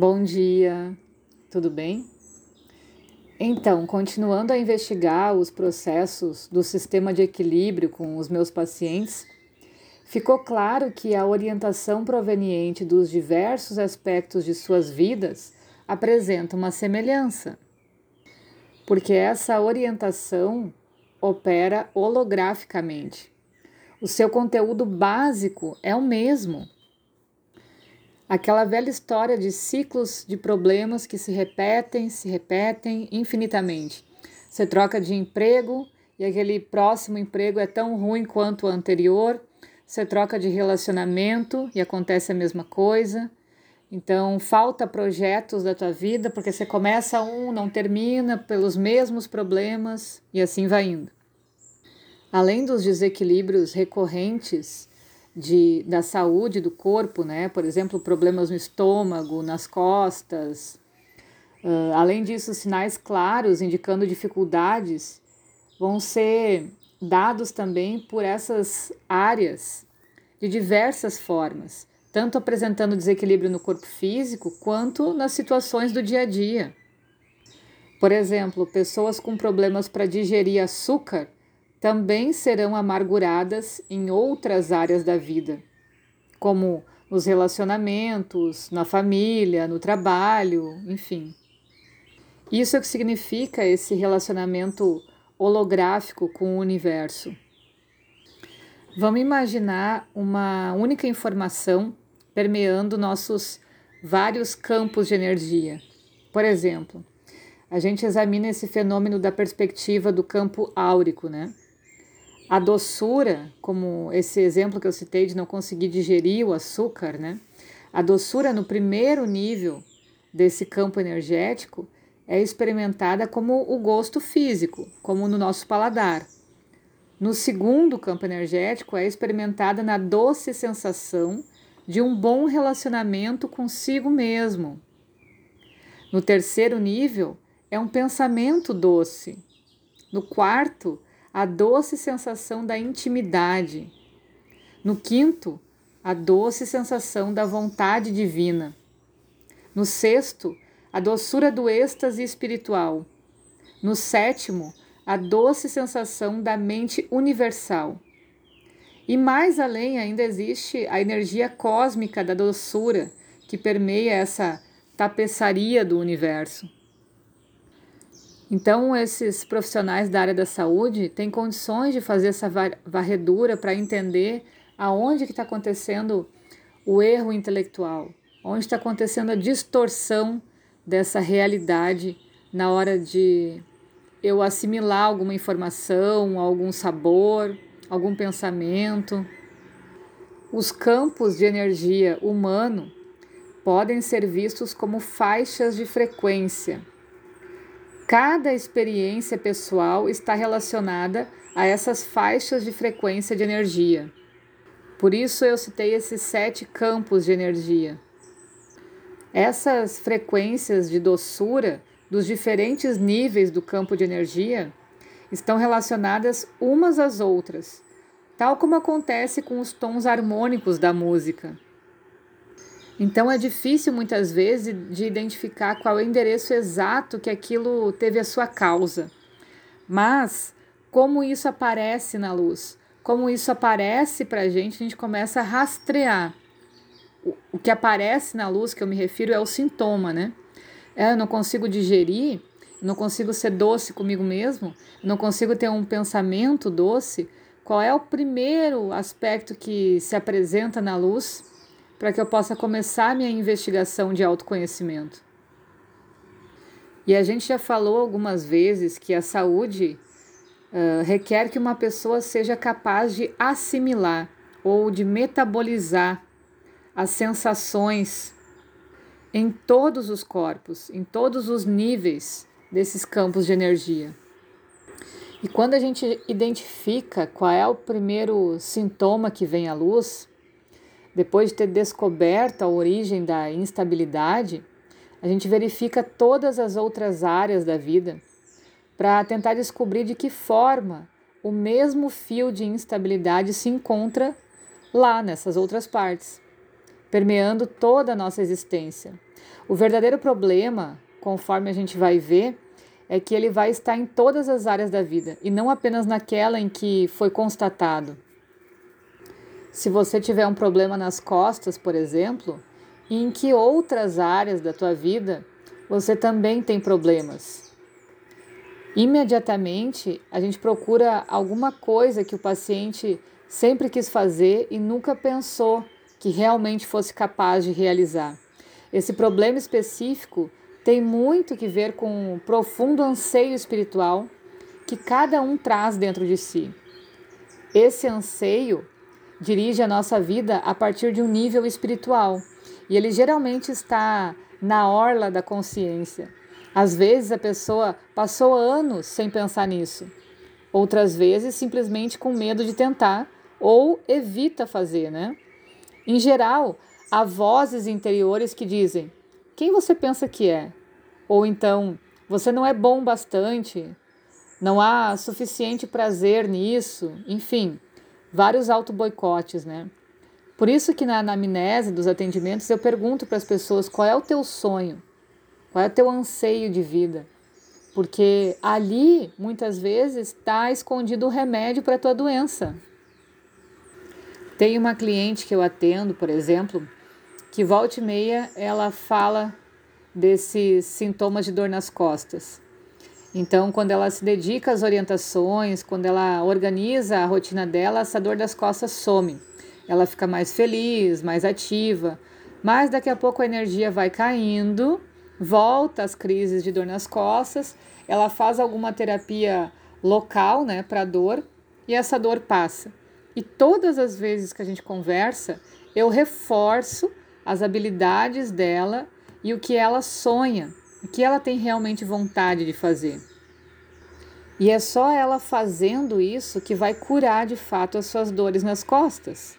Bom dia, tudo bem? Então, continuando a investigar os processos do sistema de equilíbrio com os meus pacientes, ficou claro que a orientação proveniente dos diversos aspectos de suas vidas apresenta uma semelhança, porque essa orientação opera holograficamente. O seu conteúdo básico é o mesmo Aquela velha história de ciclos de problemas que se repetem, se repetem infinitamente. Você troca de emprego e aquele próximo emprego é tão ruim quanto o anterior. Você troca de relacionamento e acontece a mesma coisa. Então, falta projetos da tua vida porque você começa um, não termina pelos mesmos problemas e assim vai indo. Além dos desequilíbrios recorrentes de, da saúde do corpo, né? Por exemplo, problemas no estômago, nas costas. Uh, além disso, sinais claros indicando dificuldades vão ser dados também por essas áreas de diversas formas, tanto apresentando desequilíbrio no corpo físico quanto nas situações do dia a dia. Por exemplo, pessoas com problemas para digerir açúcar também serão amarguradas em outras áreas da vida, como nos relacionamentos, na família, no trabalho, enfim. Isso é o que significa esse relacionamento holográfico com o universo. Vamos imaginar uma única informação permeando nossos vários campos de energia. Por exemplo, a gente examina esse fenômeno da perspectiva do campo áurico, né? A doçura, como esse exemplo que eu citei de não conseguir digerir o açúcar, né? A doçura no primeiro nível desse campo energético é experimentada como o gosto físico, como no nosso paladar. No segundo campo energético é experimentada na doce sensação de um bom relacionamento consigo mesmo. No terceiro nível é um pensamento doce. No quarto, a doce sensação da intimidade. No quinto, a doce sensação da vontade divina. No sexto, a doçura do êxtase espiritual. No sétimo, a doce sensação da mente universal. E mais além ainda existe a energia cósmica da doçura que permeia essa tapeçaria do universo. Então, esses profissionais da área da saúde têm condições de fazer essa varredura para entender aonde que está acontecendo o erro intelectual, onde está acontecendo a distorção dessa realidade na hora de eu assimilar alguma informação, algum sabor, algum pensamento. Os campos de energia humano podem ser vistos como faixas de frequência Cada experiência pessoal está relacionada a essas faixas de frequência de energia. Por isso eu citei esses sete campos de energia. Essas frequências de doçura dos diferentes níveis do campo de energia estão relacionadas umas às outras, tal como acontece com os tons harmônicos da música. Então é difícil muitas vezes de identificar qual é o endereço exato que aquilo teve a sua causa. Mas como isso aparece na luz, como isso aparece para a gente, a gente começa a rastrear. O, que aparece na luz, que eu me refiro, é o sintoma, né? É, eu não consigo digerir, não consigo ser doce comigo mesmo, não consigo ter um pensamento doce. Qual é o primeiro aspecto que se apresenta na luz? Para que eu possa começar minha investigação de autoconhecimento. E a gente já falou algumas vezes que a saúde uh, requer que uma pessoa seja capaz de assimilar ou de metabolizar as sensações em todos os corpos, em todos os níveis desses campos de energia. E quando a gente identifica qual é o primeiro sintoma que vem à luz, depois de ter descoberto a origem da instabilidade, a gente verifica todas as outras áreas da vida para tentar descobrir de que forma o mesmo fio de instabilidade se encontra lá nessas outras partes, permeando toda a nossa existência. O verdadeiro problema, conforme a gente vai ver, é que ele vai estar em todas as áreas da vida e não apenas naquela em que foi constatado. Se você tiver um problema nas costas, por exemplo, e em que outras áreas da tua vida você também tem problemas. Imediatamente a gente procura alguma coisa que o paciente sempre quis fazer e nunca pensou que realmente fosse capaz de realizar. Esse problema específico tem muito que ver com o profundo anseio espiritual que cada um traz dentro de si. Esse anseio dirige a nossa vida a partir de um nível espiritual e ele geralmente está na orla da consciência. Às vezes a pessoa passou anos sem pensar nisso, outras vezes simplesmente com medo de tentar ou evita fazer, né? Em geral, há vozes interiores que dizem: quem você pensa que é? Ou então, você não é bom bastante, não há suficiente prazer nisso, enfim, vários auto-boicotes, né? Por isso que na anamnese dos atendimentos eu pergunto para as pessoas qual é o teu sonho, qual é o teu anseio de vida. Porque ali, muitas vezes, está escondido o remédio para a tua doença. Tem uma cliente que eu atendo, por exemplo, que volta e meia ela fala desses sintomas de dor nas costas. Então, quando ela se dedica às orientações, quando ela organiza a rotina dela, essa dor das costas some. Ela fica mais feliz, mais ativa, mas daqui a pouco a energia vai caindo, volta às crises de dor nas costas, ela faz alguma terapia local, né, para dor, e essa dor passa. E todas as vezes que a gente conversa, eu reforço as habilidades dela e o que ela sonha, o que ela tem realmente vontade de fazer. E é só ela fazendo isso que vai curar de fato as suas dores nas costas.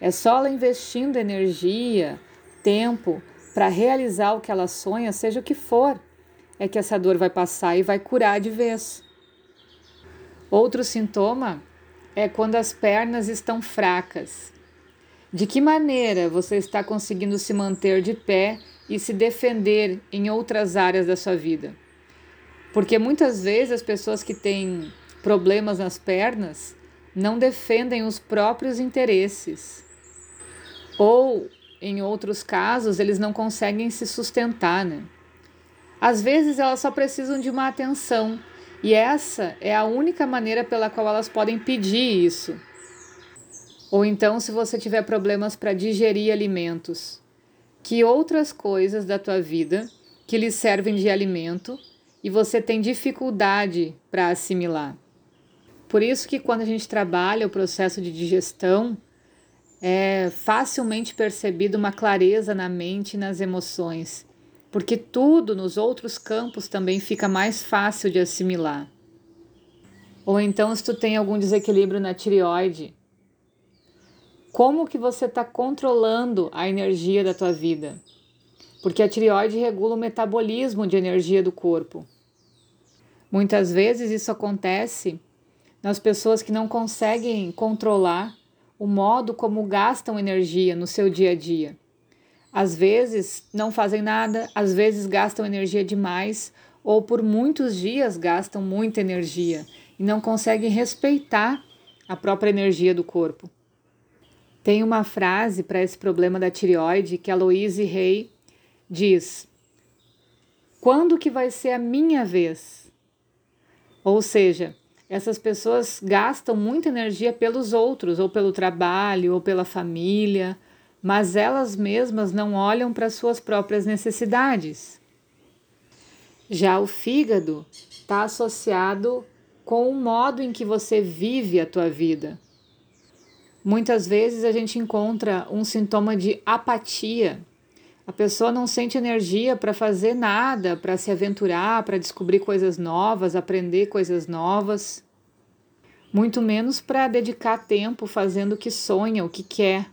É só ela investindo energia, tempo para realizar o que ela sonha, seja o que for, é que essa dor vai passar e vai curar de vez. Outro sintoma é quando as pernas estão fracas. De que maneira você está conseguindo se manter de pé e se defender em outras áreas da sua vida? Porque muitas vezes as pessoas que têm problemas nas pernas não defendem os próprios interesses. Ou, em outros casos, eles não conseguem se sustentar, né? Às vezes elas só precisam de uma atenção, e essa é a única maneira pela qual elas podem pedir isso. Ou então, se você tiver problemas para digerir alimentos, que outras coisas da tua vida que lhe servem de alimento e você tem dificuldade para assimilar. Por isso que quando a gente trabalha o processo de digestão, é facilmente percebido uma clareza na mente e nas emoções, porque tudo nos outros campos também fica mais fácil de assimilar. Ou então, se tu tem algum desequilíbrio na tireoide, como que você está controlando a energia da tua vida? Porque a tireoide regula o metabolismo de energia do corpo. Muitas vezes isso acontece nas pessoas que não conseguem controlar o modo como gastam energia no seu dia a dia. Às vezes não fazem nada, às vezes gastam energia demais ou por muitos dias gastam muita energia e não conseguem respeitar a própria energia do corpo. Tem uma frase para esse problema da tireoide que a Louise Rey diz: Quando que vai ser a minha vez? Ou seja, essas pessoas gastam muita energia pelos outros, ou pelo trabalho, ou pela família, mas elas mesmas não olham para suas próprias necessidades. Já o fígado está associado com o modo em que você vive a tua vida. Muitas vezes a gente encontra um sintoma de apatia. A pessoa não sente energia para fazer nada, para se aventurar, para descobrir coisas novas, aprender coisas novas muito menos para dedicar tempo fazendo o que sonha, o que quer.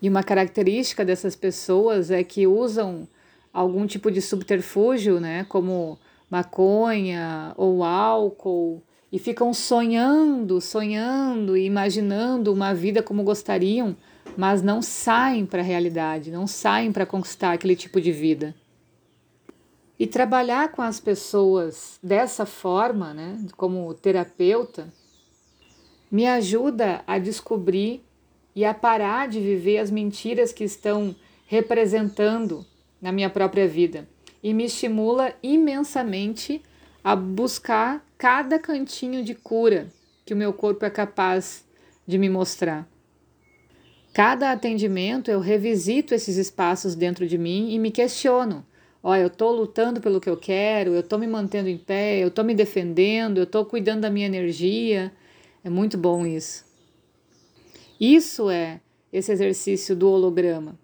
E uma característica dessas pessoas é que usam algum tipo de subterfúgio, né, como maconha ou álcool, e ficam sonhando, sonhando e imaginando uma vida como gostariam mas não saem para a realidade, não saem para conquistar aquele tipo de vida. E trabalhar com as pessoas dessa forma, né, como terapeuta, me ajuda a descobrir e a parar de viver as mentiras que estão representando na minha própria vida e me estimula imensamente a buscar cada cantinho de cura que o meu corpo é capaz de me mostrar. Cada atendimento eu revisito esses espaços dentro de mim e me questiono. Ó, eu estou lutando pelo que eu quero, eu estou me mantendo em pé, eu estou me defendendo, eu estou cuidando da minha energia. É muito bom isso. Isso é esse exercício do holograma.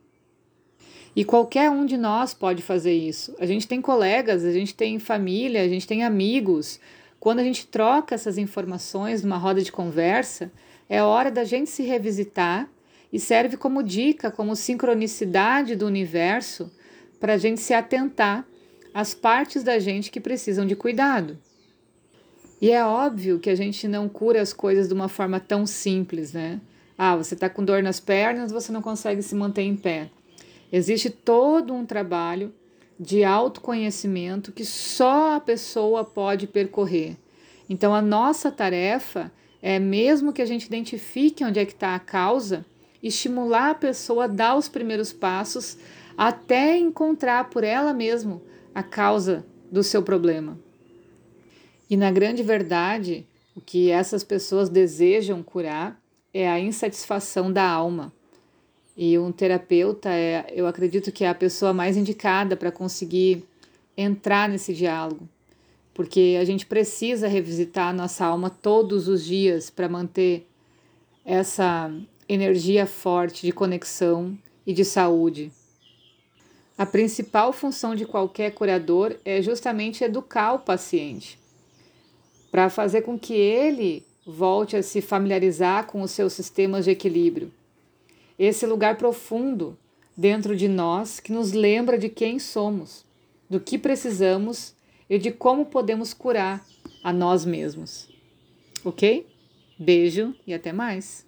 E qualquer um de nós pode fazer isso. A gente tem colegas, a gente tem família, a gente tem amigos. Quando a gente troca essas informações numa roda de conversa, é hora da gente se revisitar e serve como dica, como sincronicidade do universo para a gente se atentar às partes da gente que precisam de cuidado. E é óbvio que a gente não cura as coisas de uma forma tão simples, né? Ah, você está com dor nas pernas, você não consegue se manter em pé. Existe todo um trabalho de autoconhecimento que só a pessoa pode percorrer. Então, a nossa tarefa é, mesmo que a gente identifique onde é que está a causa, estimular a pessoa a dar os primeiros passos até encontrar por ela mesma a causa do seu problema. E na grande verdade, o que essas pessoas desejam curar é a insatisfação da alma. E um terapeuta é, eu acredito que é a pessoa mais indicada para conseguir entrar nesse diálogo, porque a gente precisa revisitar a nossa alma todos os dias para manter essa energia forte de conexão e de saúde. A principal função de qualquer curador é justamente educar o paciente, para fazer com que ele volte a se familiarizar com os seus sistemas de equilíbrio esse lugar profundo dentro de nós que nos lembra de quem somos, do que precisamos e de como podemos curar a nós mesmos. Ok? Beijo e até mais!